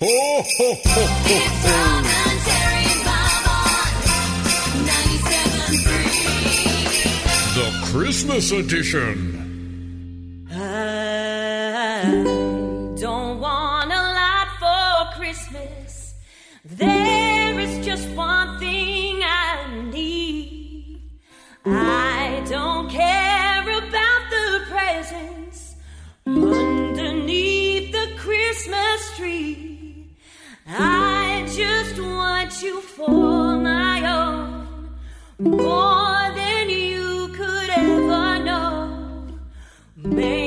Ho, ho, ho, ho, ho. The Christmas edition. I don't want a lot for Christmas. There is just one thing I just want you for my own, more than you could ever know. Maybe